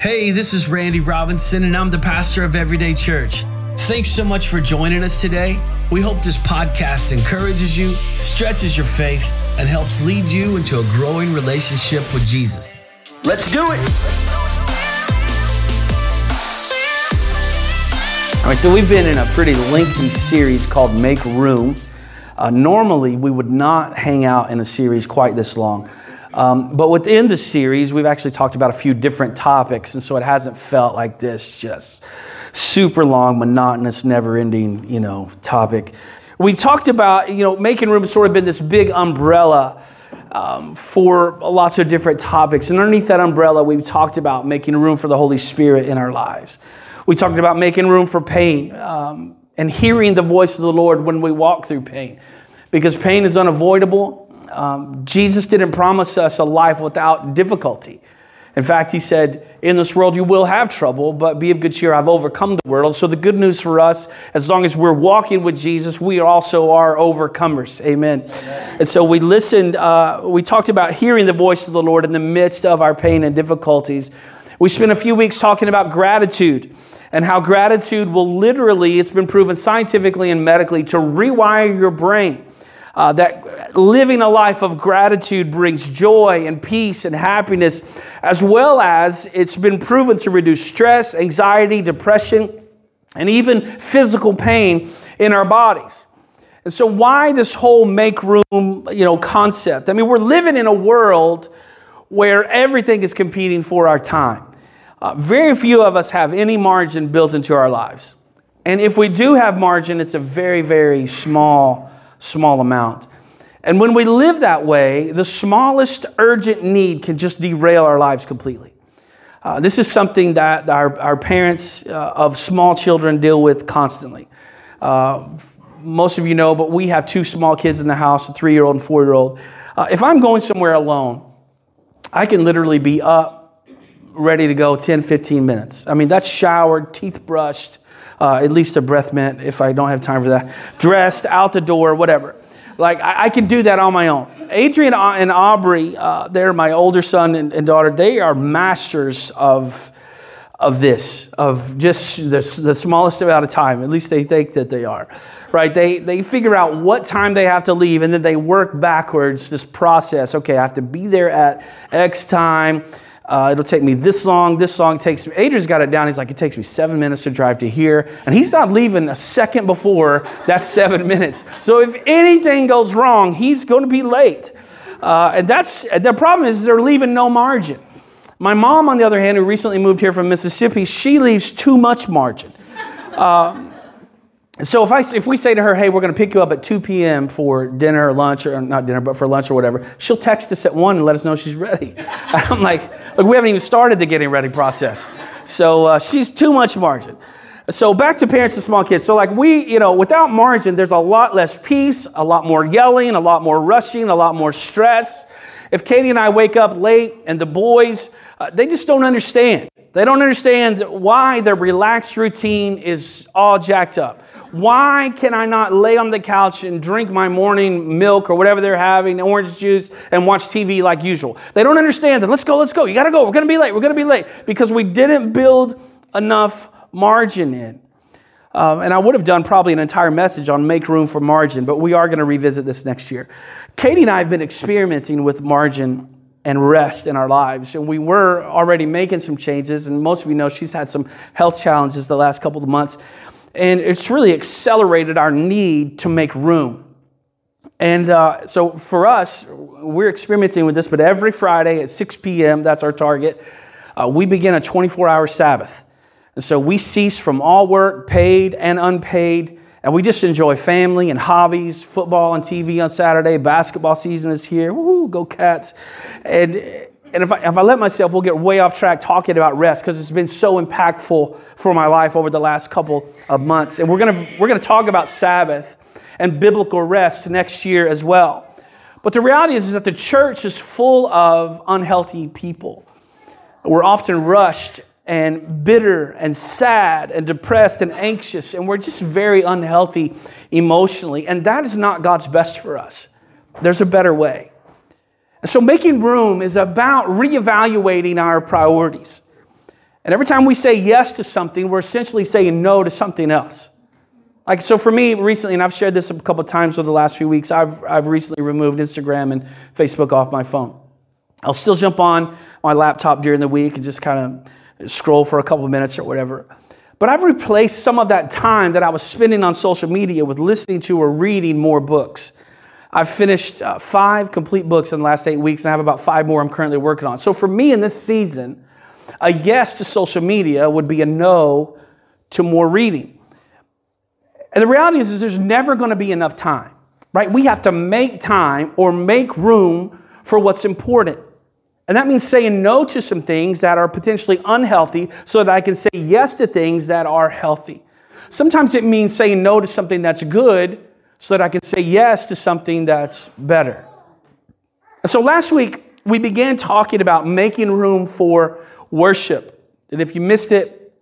Hey, this is Randy Robinson, and I'm the pastor of Everyday Church. Thanks so much for joining us today. We hope this podcast encourages you, stretches your faith, and helps lead you into a growing relationship with Jesus. Let's do it! All right, so we've been in a pretty lengthy series called Make Room. Uh, normally, we would not hang out in a series quite this long. Um, but within the series, we've actually talked about a few different topics, and so it hasn't felt like this just super long, monotonous, never-ending, you know, topic. We've talked about, you know, making room sort of been this big umbrella um, for lots of different topics, and underneath that umbrella, we've talked about making room for the Holy Spirit in our lives. We talked about making room for pain um, and hearing the voice of the Lord when we walk through pain, because pain is unavoidable um, Jesus didn't promise us a life without difficulty. In fact, he said, In this world you will have trouble, but be of good cheer. I've overcome the world. So, the good news for us, as long as we're walking with Jesus, we also are overcomers. Amen. Amen. And so, we listened, uh, we talked about hearing the voice of the Lord in the midst of our pain and difficulties. We spent a few weeks talking about gratitude and how gratitude will literally, it's been proven scientifically and medically, to rewire your brain uh, that living a life of gratitude brings joy and peace and happiness, as well as it's been proven to reduce stress, anxiety, depression, and even physical pain in our bodies. And so, why this whole make room, you know, concept? I mean, we're living in a world where everything is competing for our time. Uh, very few of us have any margin built into our lives. And if we do have margin, it's a very, very small small amount. And when we live that way, the smallest urgent need can just derail our lives completely. Uh, this is something that our, our parents uh, of small children deal with constantly. Uh, most of you know, but we have two small kids in the house a three year old and four year old. Uh, if I'm going somewhere alone, I can literally be up, ready to go 10, 15 minutes. I mean, that's showered, teeth brushed, uh, at least a breath mint if I don't have time for that, dressed, out the door, whatever. Like, I, I can do that on my own. Adrian and Aubrey, uh, they're my older son and, and daughter, they are masters of of this, of just the, the smallest amount of time. At least they think that they are, right? They, they figure out what time they have to leave and then they work backwards this process. Okay, I have to be there at X time. Uh, it'll take me this long. This long takes me. Adrian's got it down. He's like, it takes me seven minutes to drive to here. And he's not leaving a second before that seven minutes. So if anything goes wrong, he's going to be late. Uh, and that's the problem is they're leaving no margin. My mom, on the other hand, who recently moved here from Mississippi, she leaves too much margin. Uh, so if I if we say to her, "Hey, we're going to pick you up at 2 p.m. for dinner or lunch, or not dinner, but for lunch or whatever," she'll text us at one and let us know she's ready. I'm like, look, we haven't even started the getting ready process. So uh, she's too much margin. So back to parents and small kids. So like we, you know, without margin, there's a lot less peace, a lot more yelling, a lot more rushing, a lot more stress. If Katie and I wake up late and the boys, uh, they just don't understand. They don't understand why their relaxed routine is all jacked up. Why can I not lay on the couch and drink my morning milk or whatever they're having, orange juice, and watch TV like usual? They don't understand that. Let's go, let's go. You got to go. We're going to be late. We're going to be late because we didn't build enough margin in. Um, and I would have done probably an entire message on make room for margin, but we are going to revisit this next year. Katie and I have been experimenting with margin and rest in our lives. And we were already making some changes, and most of you know she's had some health challenges the last couple of months. And it's really accelerated our need to make room. And uh, so for us, we're experimenting with this, but every Friday at 6 p.m., that's our target, uh, we begin a 24 hour Sabbath. And so we cease from all work, paid and unpaid, and we just enjoy family and hobbies, football and TV on Saturday, basketball season is here, woo, go Cats. And and if I, if I let myself, we'll get way off track talking about rest because it's been so impactful for my life over the last couple of months. And we're going we're going to talk about Sabbath and biblical rest next year as well. But the reality is, is that the church is full of unhealthy people. We're often rushed and bitter and sad and depressed and anxious, and we're just very unhealthy emotionally. And that is not God's best for us. There's a better way. So, making room is about reevaluating our priorities. And every time we say yes to something, we're essentially saying no to something else. Like, so for me recently, and I've shared this a couple times over the last few weeks, I've, I've recently removed Instagram and Facebook off my phone. I'll still jump on my laptop during the week and just kind of scroll for a couple minutes or whatever. But I've replaced some of that time that I was spending on social media with listening to or reading more books. I've finished uh, five complete books in the last eight weeks, and I have about five more I'm currently working on. So for me in this season, a yes to social media would be a no to more reading. And the reality is, is there's never going to be enough time, right? We have to make time or make room for what's important. And that means saying no to some things that are potentially unhealthy so that I can say yes to things that are healthy. Sometimes it means saying no to something that's good so that I can say yes to something that's better. So last week, we began talking about making room for worship. And if you missed it,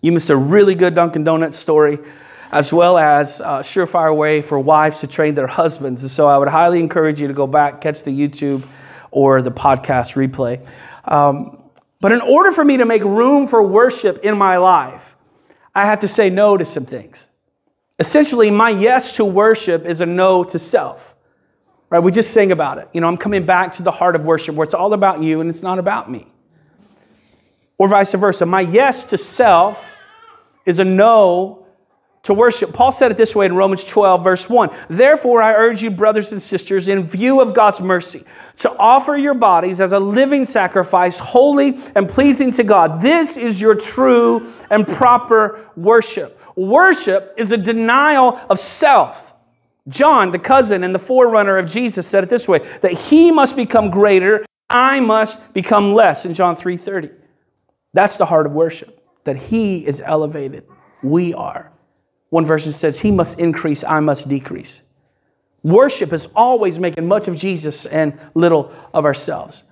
you missed a really good Dunkin' Donuts story, as well as a surefire way for wives to train their husbands. And so I would highly encourage you to go back, catch the YouTube or the podcast replay. Um, but in order for me to make room for worship in my life, I have to say no to some things. Essentially, my yes to worship is a no to self. Right? We just sang about it. You know, I'm coming back to the heart of worship where it's all about you and it's not about me. Or vice versa. My yes to self is a no to worship. Paul said it this way in Romans 12, verse 1. Therefore, I urge you, brothers and sisters, in view of God's mercy, to offer your bodies as a living sacrifice, holy and pleasing to God. This is your true and proper worship. Worship is a denial of self. John, the cousin and the forerunner of Jesus, said it this way that he must become greater, I must become less in John 3:30. That's the heart of worship, that he is elevated, we are. One verse says, He must increase, I must decrease. Worship is always making much of Jesus and little of ourselves.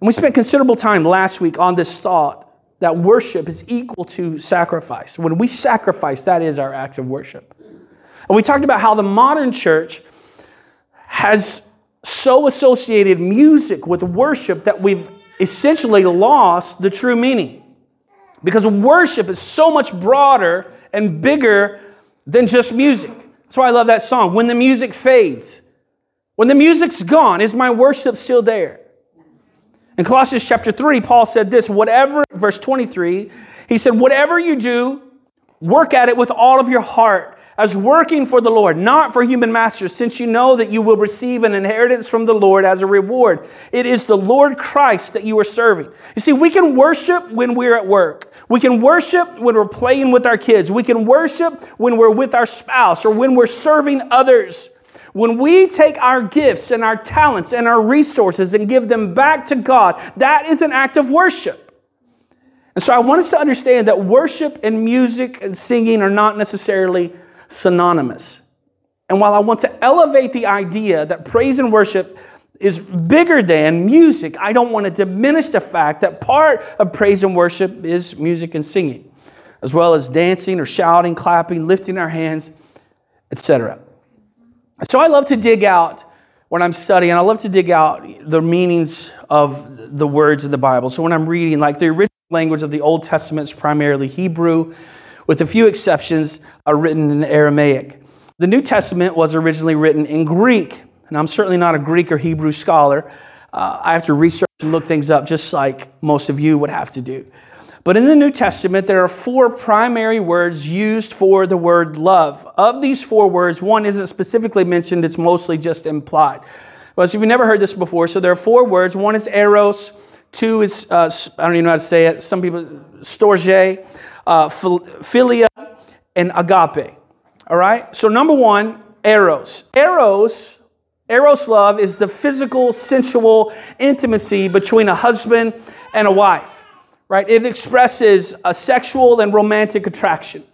And we spent considerable time last week on this thought that worship is equal to sacrifice. When we sacrifice, that is our act of worship. And we talked about how the modern church has so associated music with worship that we've essentially lost the true meaning. Because worship is so much broader and bigger than just music. That's why I love that song. When the music fades, when the music's gone, is my worship still there? In Colossians chapter 3, Paul said this whatever, verse 23, he said, whatever you do, work at it with all of your heart as working for the Lord, not for human masters, since you know that you will receive an inheritance from the Lord as a reward. It is the Lord Christ that you are serving. You see, we can worship when we're at work. We can worship when we're playing with our kids. We can worship when we're with our spouse or when we're serving others. When we take our gifts and our talents and our resources and give them back to God, that is an act of worship. And so I want us to understand that worship and music and singing are not necessarily synonymous. And while I want to elevate the idea that praise and worship is bigger than music, I don't want to diminish the fact that part of praise and worship is music and singing, as well as dancing or shouting, clapping, lifting our hands, etc. So I love to dig out when I'm studying, I love to dig out the meanings of the words in the Bible. So when I'm reading, like the original language of the Old Testament is primarily Hebrew with a few exceptions, are written in Aramaic. The New Testament was originally written in Greek, and I'm certainly not a Greek or Hebrew scholar. Uh, I have to research and look things up just like most of you would have to do. But in the New Testament, there are four primary words used for the word love. Of these four words, one isn't specifically mentioned, it's mostly just implied. Well, so if you've never heard this before, so there are four words. One is eros, two is, uh, I don't even know how to say it, some people, storge, uh, philia, and agape. All right? So, number one, eros. Eros, eros love is the physical, sensual intimacy between a husband and a wife, right? It expresses a sexual and romantic attraction.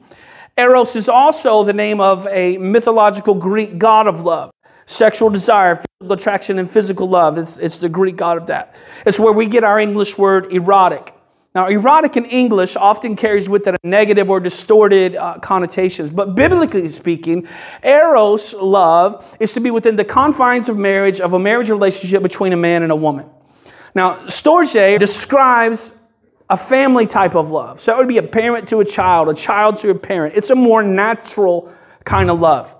Eros is also the name of a mythological Greek god of love, sexual desire, physical attraction, and physical love. It's, it's the Greek god of that. It's where we get our English word erotic. Now, erotic in English often carries with it a negative or distorted uh, connotations, but biblically speaking, eros love is to be within the confines of marriage, of a marriage relationship between a man and a woman. Now, Storge describes a family type of love. So it would be a parent to a child, a child to a parent. It's a more natural kind of love.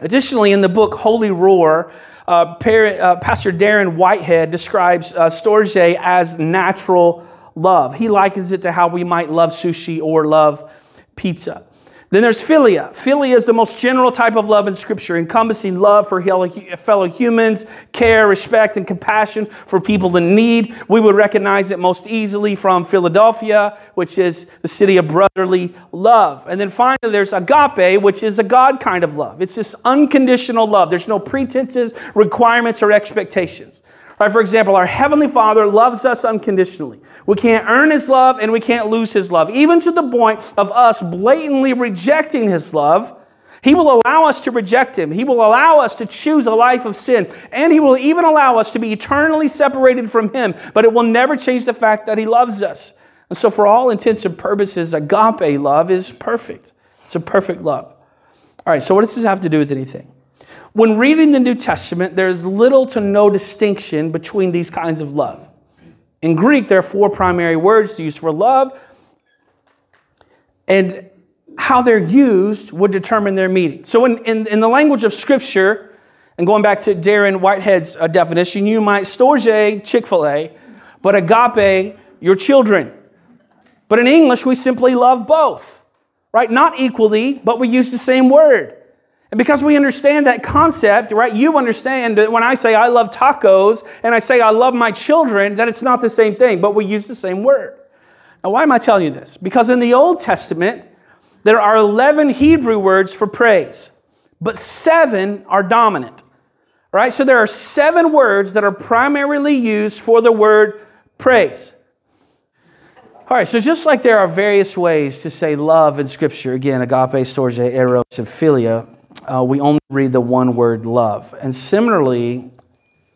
Additionally, in the book Holy Roar, uh, uh, Pastor Darren Whitehead describes uh, Storge as natural love. He likens it to how we might love sushi or love pizza. Then there's philia. Philia is the most general type of love in Scripture, encompassing love for fellow humans, care, respect, and compassion for people in need. We would recognize it most easily from Philadelphia, which is the city of brotherly love. And then finally, there's agape, which is a God kind of love. It's this unconditional love. There's no pretenses, requirements, or expectations. Right, for example, our Heavenly Father loves us unconditionally. We can't earn His love and we can't lose His love, even to the point of us blatantly rejecting His love. He will allow us to reject Him. He will allow us to choose a life of sin. And He will even allow us to be eternally separated from Him. But it will never change the fact that He loves us. And so, for all intents and purposes, agape love is perfect. It's a perfect love. All right, so what does this have to do with anything? When reading the New Testament, there's little to no distinction between these kinds of love. In Greek, there are four primary words used for love, and how they're used would determine their meaning. So, in, in, in the language of Scripture, and going back to Darren Whitehead's uh, definition, you might storge, Chick fil A, but agape, your children. But in English, we simply love both, right? Not equally, but we use the same word. And because we understand that concept, right, you understand that when I say I love tacos and I say I love my children, that it's not the same thing, but we use the same word. Now, why am I telling you this? Because in the Old Testament, there are 11 Hebrew words for praise, but seven are dominant. Right? So there are seven words that are primarily used for the word praise. All right, so just like there are various ways to say love in Scripture, again, agape, storge, eros, and philia, uh, we only read the one word love. And similarly,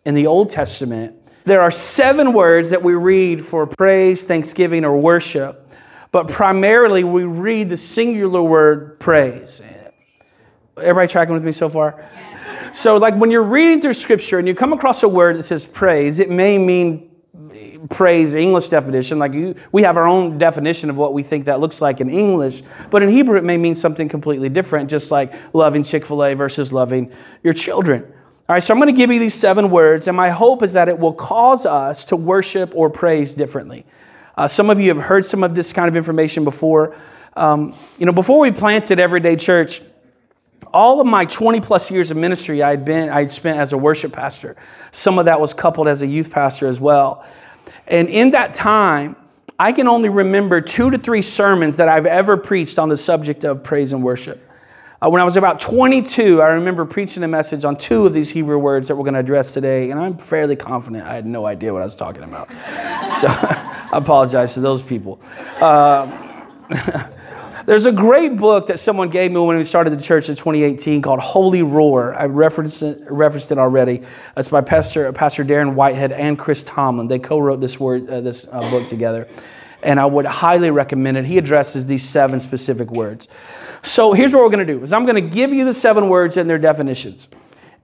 in the Old Testament, there are seven words that we read for praise, thanksgiving, or worship, but primarily we read the singular word praise. Everybody tracking with me so far? So, like when you're reading through scripture and you come across a word that says praise, it may mean praise English definition. Like you, we have our own definition of what we think that looks like in English, but in Hebrew it may mean something completely different, just like loving Chick fil A versus loving your children. All right, so I'm going to give you these seven words, and my hope is that it will cause us to worship or praise differently. Uh, some of you have heard some of this kind of information before. Um, you know, before we planted Everyday Church, all of my 20 plus years of ministry I had been I had spent as a worship pastor. Some of that was coupled as a youth pastor as well. And in that time, I can only remember two to three sermons that I've ever preached on the subject of praise and worship. Uh, when I was about 22, I remember preaching a message on two of these Hebrew words that we're going to address today, and I'm fairly confident I had no idea what I was talking about. so I apologize to those people. Uh, There's a great book that someone gave me when we started the church in 2018 called Holy Roar. I referenced it, referenced it already. It's by Pastor, Pastor Darren Whitehead and Chris Tomlin. They co-wrote this, word, uh, this uh, book together. And I would highly recommend it. He addresses these seven specific words. So here's what we're going to do is I'm going to give you the seven words and their definitions.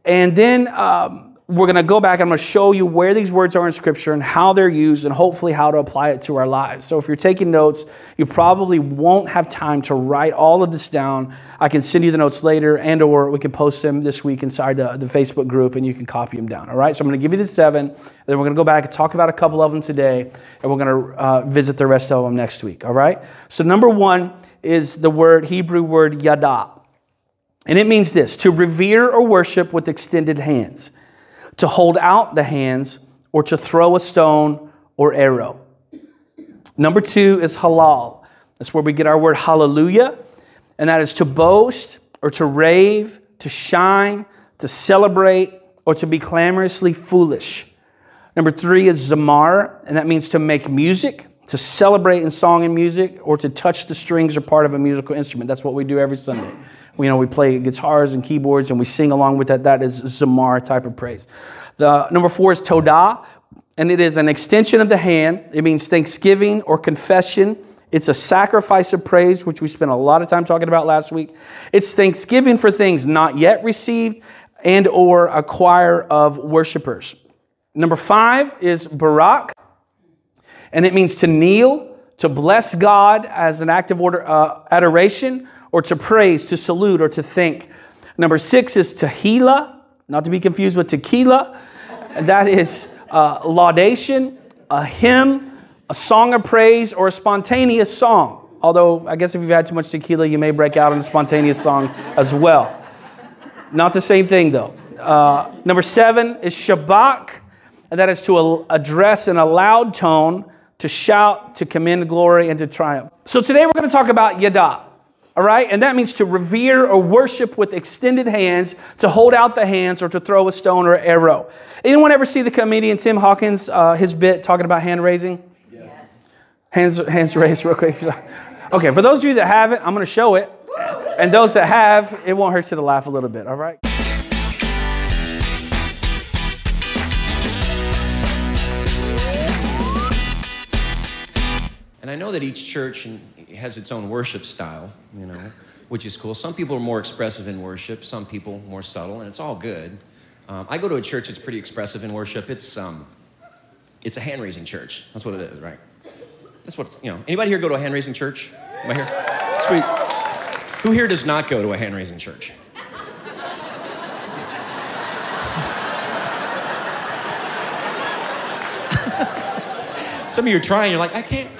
And then um, we're going to go back. And I'm going to show you where these words are in Scripture and how they're used, and hopefully how to apply it to our lives. So, if you're taking notes, you probably won't have time to write all of this down. I can send you the notes later, and/or we can post them this week inside the, the Facebook group, and you can copy them down. All right. So, I'm going to give you the seven. Then we're going to go back and talk about a couple of them today, and we're going to uh, visit the rest of them next week. All right. So, number one is the word Hebrew word yada, and it means this: to revere or worship with extended hands to hold out the hands, or to throw a stone or arrow. Number two is halal. That's where we get our word hallelujah, and that is to boast or to rave, to shine, to celebrate, or to be clamorously foolish. Number three is zamar, and that means to make music, to celebrate in song and music, or to touch the strings or part of a musical instrument. That's what we do every Sunday you know, we play guitars and keyboards and we sing along with that. That is Zamar type of praise. The number four is Todah, and it is an extension of the hand. It means thanksgiving or confession. It's a sacrifice of praise, which we spent a lot of time talking about last week. It's thanksgiving for things not yet received and or a choir of worshipers. Number five is Barak, and it means to kneel to bless God as an act of order, uh, adoration, or to praise, to salute, or to think. Number six is tehillah, not to be confused with tequila. That is uh, laudation, a hymn, a song of praise, or a spontaneous song. Although, I guess if you've had too much tequila, you may break out in a spontaneous song as well. Not the same thing, though. Uh, number seven is shabach, and that is to address in a loud tone, to shout, to commend glory, and to triumph. So today we're going to talk about yada. All right, and that means to revere or worship with extended hands, to hold out the hands, or to throw a stone or arrow. Anyone ever see the comedian Tim Hawkins, uh, his bit talking about hand raising? Yes. Hands, hands raised, real quick. Okay, for those of you that haven't, I'm going to show it. And those that have, it won't hurt you to laugh a little bit, all right? And I know that each church has its own worship style, you know, which is cool. Some people are more expressive in worship, some people more subtle, and it's all good. Um, I go to a church that's pretty expressive in worship. It's, um, it's a hand raising church. That's what it is, right? That's what, you know. Anybody here go to a hand raising church? Am I here? Sweet. Who here does not go to a hand raising church? Some of you are trying, you're like, I can't.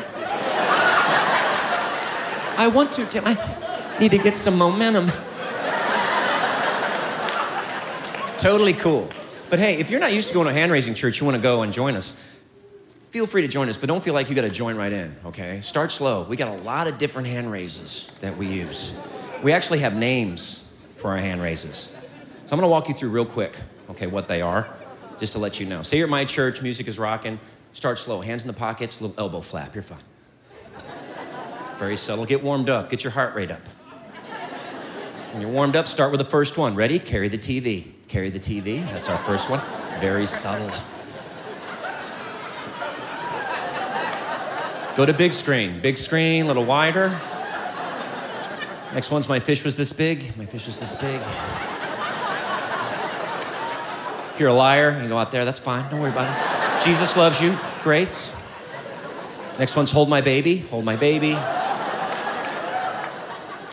I want to, Tim. I need to get some momentum. totally cool. But hey, if you're not used to going to a hand raising church, you want to go and join us, feel free to join us, but don't feel like you got to join right in, okay? Start slow. We got a lot of different hand raises that we use. We actually have names for our hand raises. So I'm going to walk you through real quick, okay, what they are, just to let you know. Say you're at my church, music is rocking. Start slow, hands in the pockets, little elbow flap. You're fine. Very subtle. Get warmed up. Get your heart rate up. When you're warmed up, start with the first one. Ready? Carry the TV. Carry the TV. That's our first one. Very subtle. Go to big screen. Big screen, a little wider. Next one's my fish was this big. My fish was this big. If you're a liar, you go out there, that's fine. Don't worry about it. Jesus loves you. Grace. Next one's hold my baby. Hold my baby.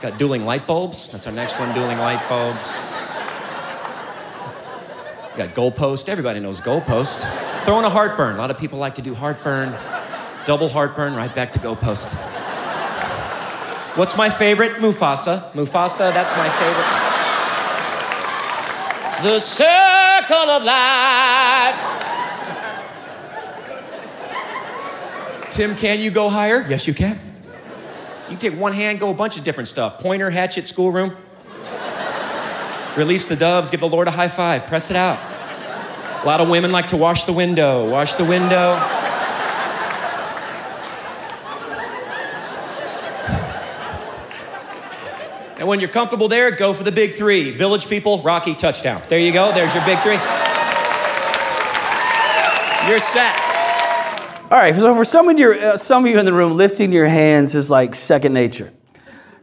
Got dueling light bulbs. That's our next one, dueling light bulbs. We got goalpost. Everybody knows goalpost. Throwing a heartburn. A lot of people like to do heartburn. Double heartburn, right back to goalpost. What's my favorite? Mufasa. Mufasa, that's my favorite. The circle of life. Tim, can you go higher? Yes, you can. You can take one hand, go a bunch of different stuff. Pointer, hatchet, schoolroom. Release the doves, give the Lord a high five, press it out. A lot of women like to wash the window, wash the window. And when you're comfortable there, go for the big three. Village people, Rocky, touchdown. There you go, there's your big three. You're set. All right, so for some of, your, uh, some of you in the room, lifting your hands is like second nature,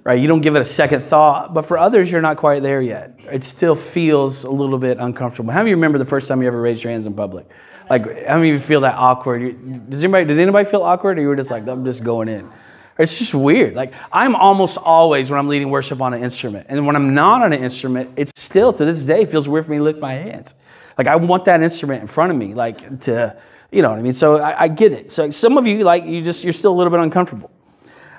right? You don't give it a second thought, but for others, you're not quite there yet. It still feels a little bit uncomfortable. How many of you remember the first time you ever raised your hands in public? Like, how many of you feel that awkward? Does anybody, did anybody feel awkward, or you were just like, I'm just going in? It's just weird. Like, I'm almost always, when I'm leading worship, on an instrument. And when I'm not on an instrument, it still, to this day, feels weird for me to lift my hands. Like, I want that instrument in front of me, like, to you know what I mean? So I, I, get it. So some of you, like, you just, you're still a little bit uncomfortable.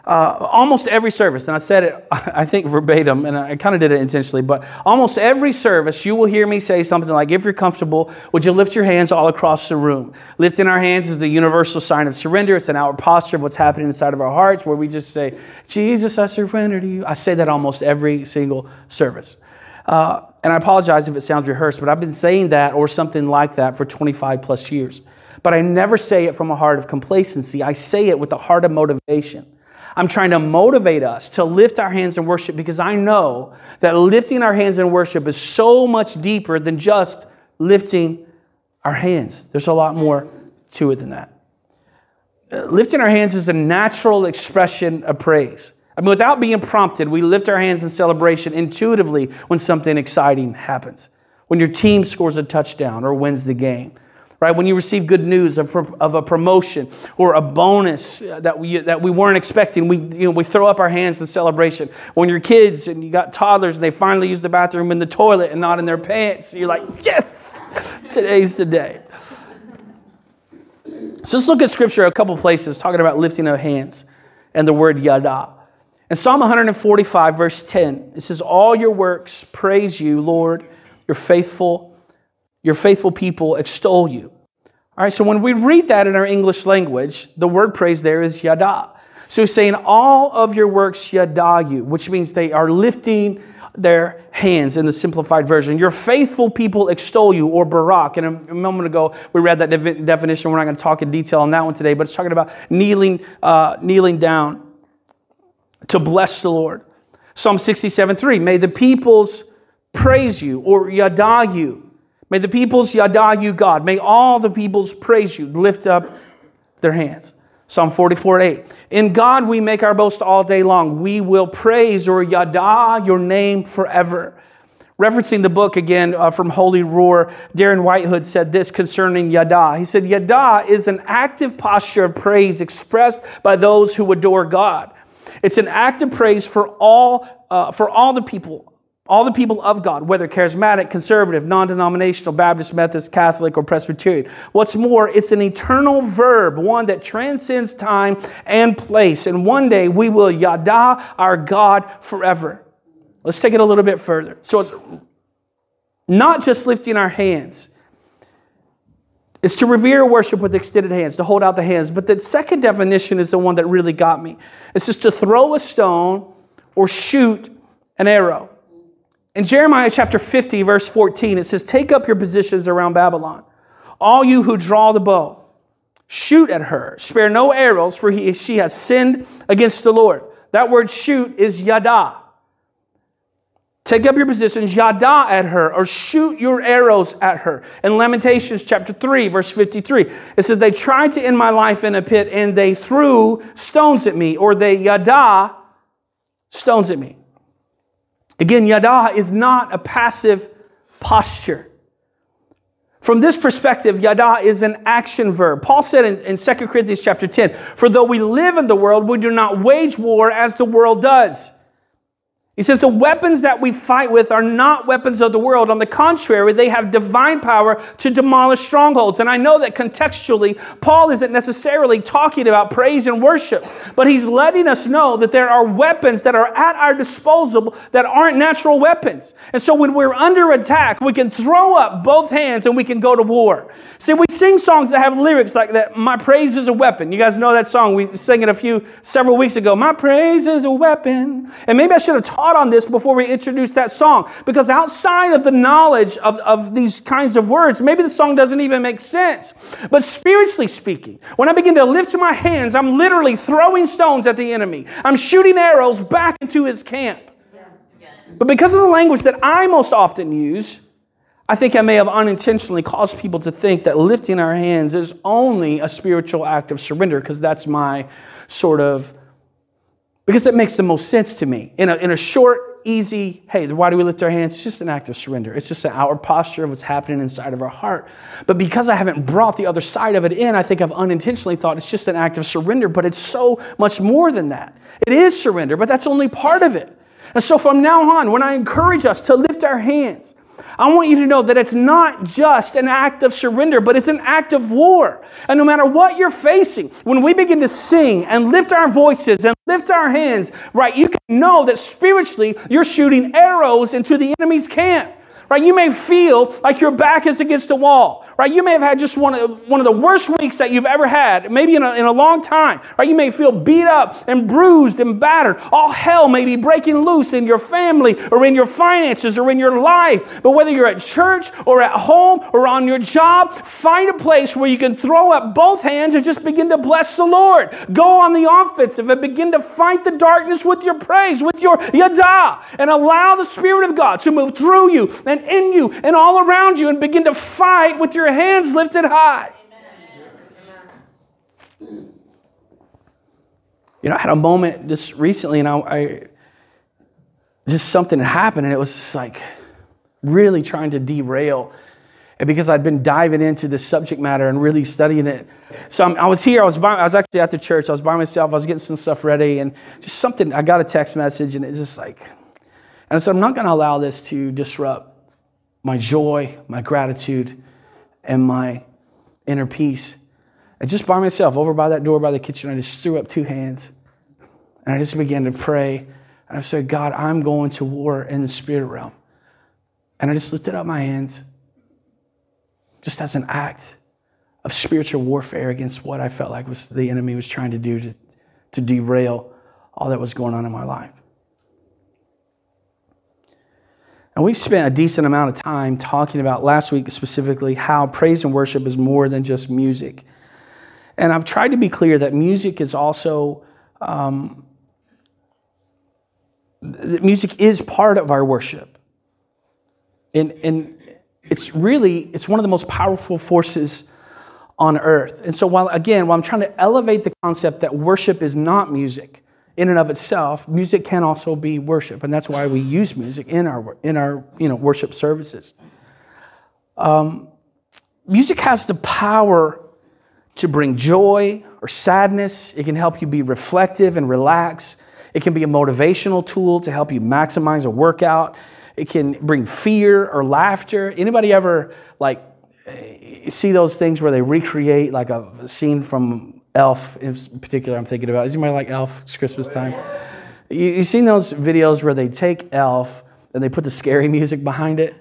Uh, almost every service, and I said it, I think verbatim, and I kind of did it intentionally, but almost every service, you will hear me say something like, if you're comfortable, would you lift your hands all across the room? Lifting our hands is the universal sign of surrender. It's an outward posture of what's happening inside of our hearts where we just say, Jesus, I surrender to you. I say that almost every single service. Uh, and I apologize if it sounds rehearsed, but I've been saying that or something like that for 25 plus years. But I never say it from a heart of complacency. I say it with a heart of motivation. I'm trying to motivate us to lift our hands in worship because I know that lifting our hands in worship is so much deeper than just lifting our hands. There's a lot more to it than that. Uh, lifting our hands is a natural expression of praise. I mean, without being prompted, we lift our hands in celebration intuitively when something exciting happens. When your team scores a touchdown or wins the game right? When you receive good news of, of a promotion or a bonus that we, that we weren't expecting, we, you know, we throw up our hands in celebration. When you're kids and you got toddlers and they finally use the bathroom in the toilet and not in their pants, you're like, yes, today's the day. So let's look at scripture a couple places talking about lifting of hands and the word yada. In Psalm 145, verse 10, it says, All your works praise you, Lord, your faithful, your faithful people extol you. All right, so when we read that in our English language, the word praise there is yada. So saying, All of your works yada you, which means they are lifting their hands in the simplified version. Your faithful people extol you, or barak. And a moment ago, we read that definition. We're not going to talk in detail on that one today, but it's talking about kneeling, uh, kneeling down to bless the Lord. Psalm 67 3, may the peoples praise you, or yada you. May the peoples yada you, God. May all the peoples praise you. Lift up their hands. Psalm 44 8. In God we make our boast all day long. We will praise or yada your name forever. Referencing the book again uh, from Holy Roar, Darren Whitehead said this concerning yada. He said, Yada is an active posture of praise expressed by those who adore God. It's an act of praise for all, uh, for all the people all the people of God, whether charismatic, conservative, non denominational, Baptist, Methodist, Catholic, or Presbyterian. What's more, it's an eternal verb, one that transcends time and place. And one day we will yada our God forever. Let's take it a little bit further. So it's not just lifting our hands, it's to revere worship with extended hands, to hold out the hands. But the second definition is the one that really got me. It's just to throw a stone or shoot an arrow. In Jeremiah chapter 50, verse 14, it says, Take up your positions around Babylon. All you who draw the bow, shoot at her. Spare no arrows, for he, she has sinned against the Lord. That word shoot is yada. Take up your positions, yada at her, or shoot your arrows at her. In Lamentations chapter 3, verse 53, it says, They tried to end my life in a pit, and they threw stones at me, or they yada stones at me. Again, yada is not a passive posture. From this perspective, yada is an action verb. Paul said in, in 2 Corinthians chapter 10, For though we live in the world, we do not wage war as the world does. He says the weapons that we fight with are not weapons of the world. On the contrary, they have divine power to demolish strongholds. And I know that contextually, Paul isn't necessarily talking about praise and worship, but he's letting us know that there are weapons that are at our disposal that aren't natural weapons. And so when we're under attack, we can throw up both hands and we can go to war. See, we sing songs that have lyrics like that, My praise is a weapon. You guys know that song. We sang it a few, several weeks ago. My praise is a weapon. And maybe I should have taught on this before we introduced that song. Because outside of the knowledge of, of these kinds of words, maybe the song doesn't even make sense. But spiritually speaking, when I begin to lift my hands, I'm literally throwing stones at the enemy, I'm shooting arrows back into his camp. But because of the language that I most often use, I think I may have unintentionally caused people to think that lifting our hands is only a spiritual act of surrender, because that's my sort of because it makes the most sense to me. In a, in a short, easy, hey, why do we lift our hands? It's just an act of surrender. It's just an outward posture of what's happening inside of our heart. But because I haven't brought the other side of it in, I think I've unintentionally thought it's just an act of surrender, but it's so much more than that. It is surrender, but that's only part of it. And so from now on, when I encourage us to lift our hands, I want you to know that it's not just an act of surrender, but it's an act of war. And no matter what you're facing, when we begin to sing and lift our voices and lift our hands, right, you can know that spiritually you're shooting arrows into the enemy's camp. Right? You may feel like your back is against the wall. Right? You may have had just one of, one of the worst weeks that you've ever had, maybe in a, in a long time. Right? You may feel beat up and bruised and battered. All hell may be breaking loose in your family or in your finances or in your life. But whether you're at church or at home or on your job, find a place where you can throw up both hands and just begin to bless the Lord. Go on the offensive and begin to fight the darkness with your praise, with your yada, and allow the Spirit of God to move through you and in you and all around you and begin to fight with your hands lifted high. You know, I had a moment just recently, and I, I just something happened, and it was just like really trying to derail and because I'd been diving into this subject matter and really studying it. So I'm, i was here, I was, by, I was actually at the church, I was by myself, I was getting some stuff ready, and just something, I got a text message, and it's just like, and I said, I'm not going to allow this to disrupt my joy, my gratitude, and my inner peace. And just by myself, over by that door by the kitchen, I just threw up two hands. And I just began to pray. And I said, God, I'm going to war in the spirit realm. And I just lifted up my hands just as an act of spiritual warfare against what I felt like was the enemy was trying to do to, to derail all that was going on in my life. And we spent a decent amount of time talking about last week specifically how praise and worship is more than just music. And I've tried to be clear that music is also, um, music is part of our worship. And, and it's really, it's one of the most powerful forces on earth. And so while, again, while I'm trying to elevate the concept that worship is not music, in and of itself, music can also be worship, and that's why we use music in our in our you know worship services. Um, music has the power to bring joy or sadness. It can help you be reflective and relax. It can be a motivational tool to help you maximize a workout. It can bring fear or laughter. Anybody ever like see those things where they recreate like a scene from Elf in particular, I'm thinking about. Is anybody like Elf? It's Christmas time. You, you seen those videos where they take Elf and they put the scary music behind it?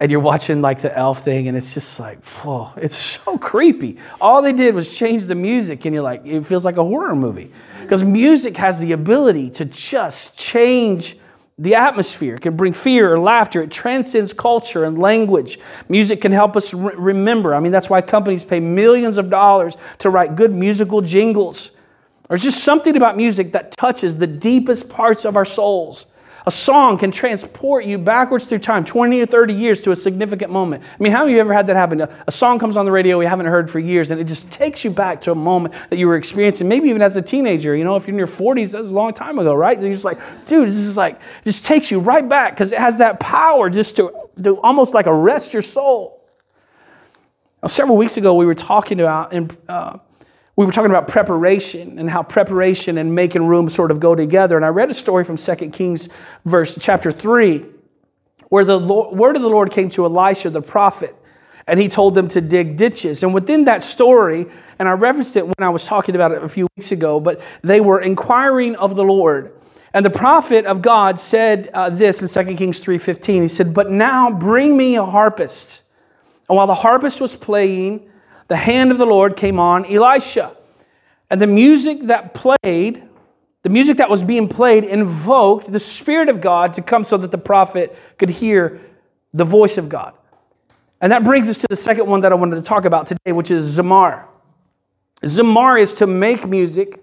And you're watching like the elf thing, and it's just like, whoa, it's so creepy. All they did was change the music, and you're like, it feels like a horror movie. Because music has the ability to just change the atmosphere. Can bring fear or laughter. It transcends culture and language. Music can help us re- remember. I mean, that's why companies pay millions of dollars to write good musical jingles. There's just something about music that touches the deepest parts of our souls. A song can transport you backwards through time, 20 or 30 years to a significant moment. I mean, how have you ever had that happen? A song comes on the radio we haven't heard for years, and it just takes you back to a moment that you were experiencing, maybe even as a teenager. You know, if you're in your 40s, that's a long time ago, right? And you're just like, dude, this is like, just takes you right back because it has that power just to, to almost like arrest your soul. Now, several weeks ago, we were talking about, in, uh, we were talking about preparation and how preparation and making room sort of go together. And I read a story from 2 Kings, verse chapter 3, where the Lord, word of the Lord came to Elisha the prophet, and he told them to dig ditches. And within that story, and I referenced it when I was talking about it a few weeks ago, but they were inquiring of the Lord. And the prophet of God said uh, this in 2 Kings 3:15. He said, "But now bring me a harpist." And while the harpist was playing, the hand of the Lord came on Elisha. And the music that played, the music that was being played, invoked the Spirit of God to come so that the prophet could hear the voice of God. And that brings us to the second one that I wanted to talk about today, which is Zamar. Zamar is to make music,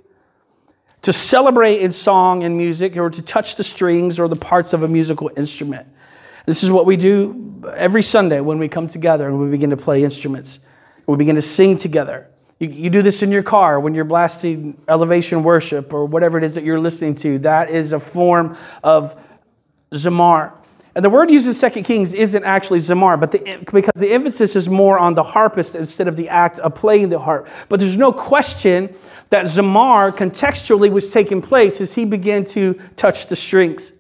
to celebrate in song and music, or to touch the strings or the parts of a musical instrument. This is what we do every Sunday when we come together and we begin to play instruments. We begin to sing together. You, you do this in your car when you're blasting elevation worship or whatever it is that you're listening to. That is a form of zamar. And the word used in Second Kings isn't actually zamar, but the, because the emphasis is more on the harpist instead of the act of playing the harp. But there's no question that zamar contextually was taking place as he began to touch the strings.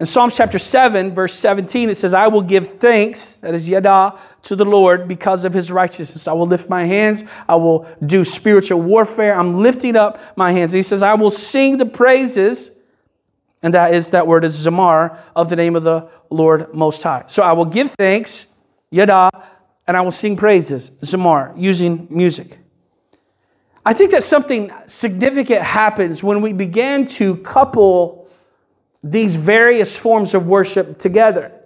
In Psalms chapter 7, verse 17, it says, I will give thanks, that is yada, to the Lord because of his righteousness. I will lift my hands. I will do spiritual warfare. I'm lifting up my hands. And he says, I will sing the praises, and that is that word is zamar, of the name of the Lord Most High. So I will give thanks, yada, and I will sing praises, zamar, using music. I think that something significant happens when we begin to couple these various forms of worship together.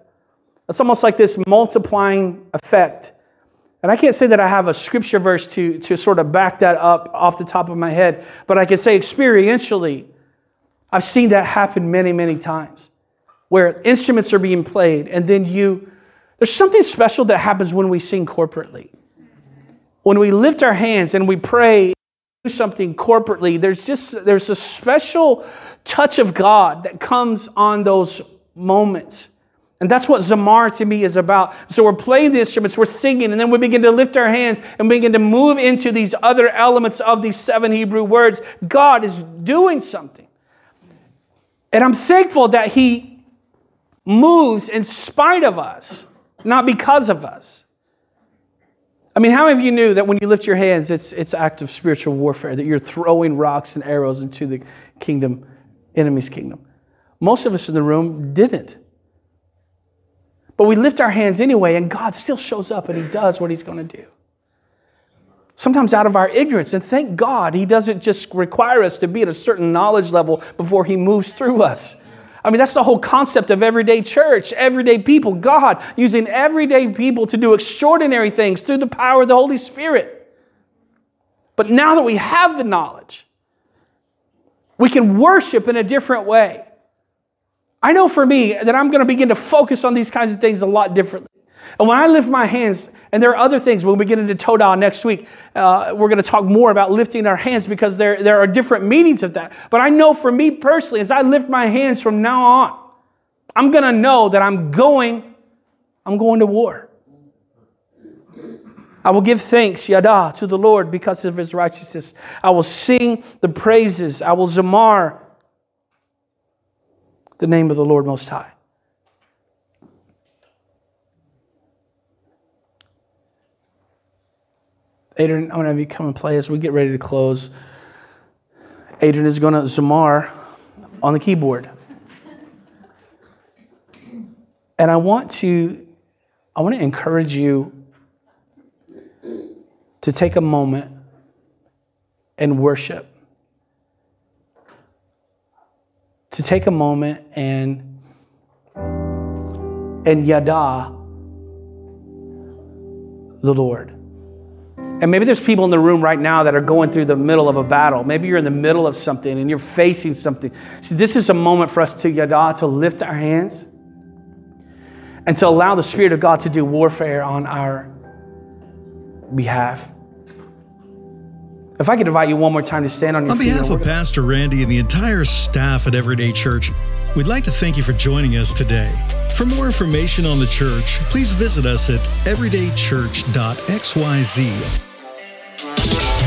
It's almost like this multiplying effect. And I can't say that I have a scripture verse to, to sort of back that up off the top of my head, but I can say experientially, I've seen that happen many, many times where instruments are being played, and then you, there's something special that happens when we sing corporately. When we lift our hands and we pray, do something corporately, there's just, there's a special touch of God that comes on those moments. And that's what Zamar to me is about. So we're playing the instruments, we're singing, and then we begin to lift our hands and begin to move into these other elements of these seven Hebrew words. God is doing something. And I'm thankful that He moves in spite of us, not because of us. I mean, how many of you knew that when you lift your hands, it's, it's act of spiritual warfare, that you're throwing rocks and arrows into the kingdom, enemy's kingdom? Most of us in the room didn't. But we lift our hands anyway, and God still shows up and He does what He's going to do. Sometimes out of our ignorance, and thank God He doesn't just require us to be at a certain knowledge level before He moves through us. I mean, that's the whole concept of everyday church, everyday people. God using everyday people to do extraordinary things through the power of the Holy Spirit. But now that we have the knowledge, we can worship in a different way. I know for me that I'm going to begin to focus on these kinds of things a lot differently. And when I lift my hands, and there are other things, when we'll begin into Todah next week. Uh, we're going to talk more about lifting our hands because there, there are different meanings of that. But I know for me personally, as I lift my hands from now on, I'm going to know that I'm going, I'm going to war. I will give thanks, yadah, to the Lord because of his righteousness. I will sing the praises. I will zamar the name of the Lord Most High. Adrian, I'm going to have you come and play as we get ready to close. Adrian is going to Zamar on the keyboard. And I want to I want to encourage you to take a moment and worship. To take a moment and and yadah the Lord. And maybe there's people in the room right now that are going through the middle of a battle. Maybe you're in the middle of something and you're facing something. See, this is a moment for us to yadah, to lift our hands and to allow the Spirit of God to do warfare on our behalf. If I could invite you one more time to stand on your on feet. On behalf of Pastor Randy and the entire staff at Everyday Church, we'd like to thank you for joining us today. For more information on the church, please visit us at everydaychurch.xyz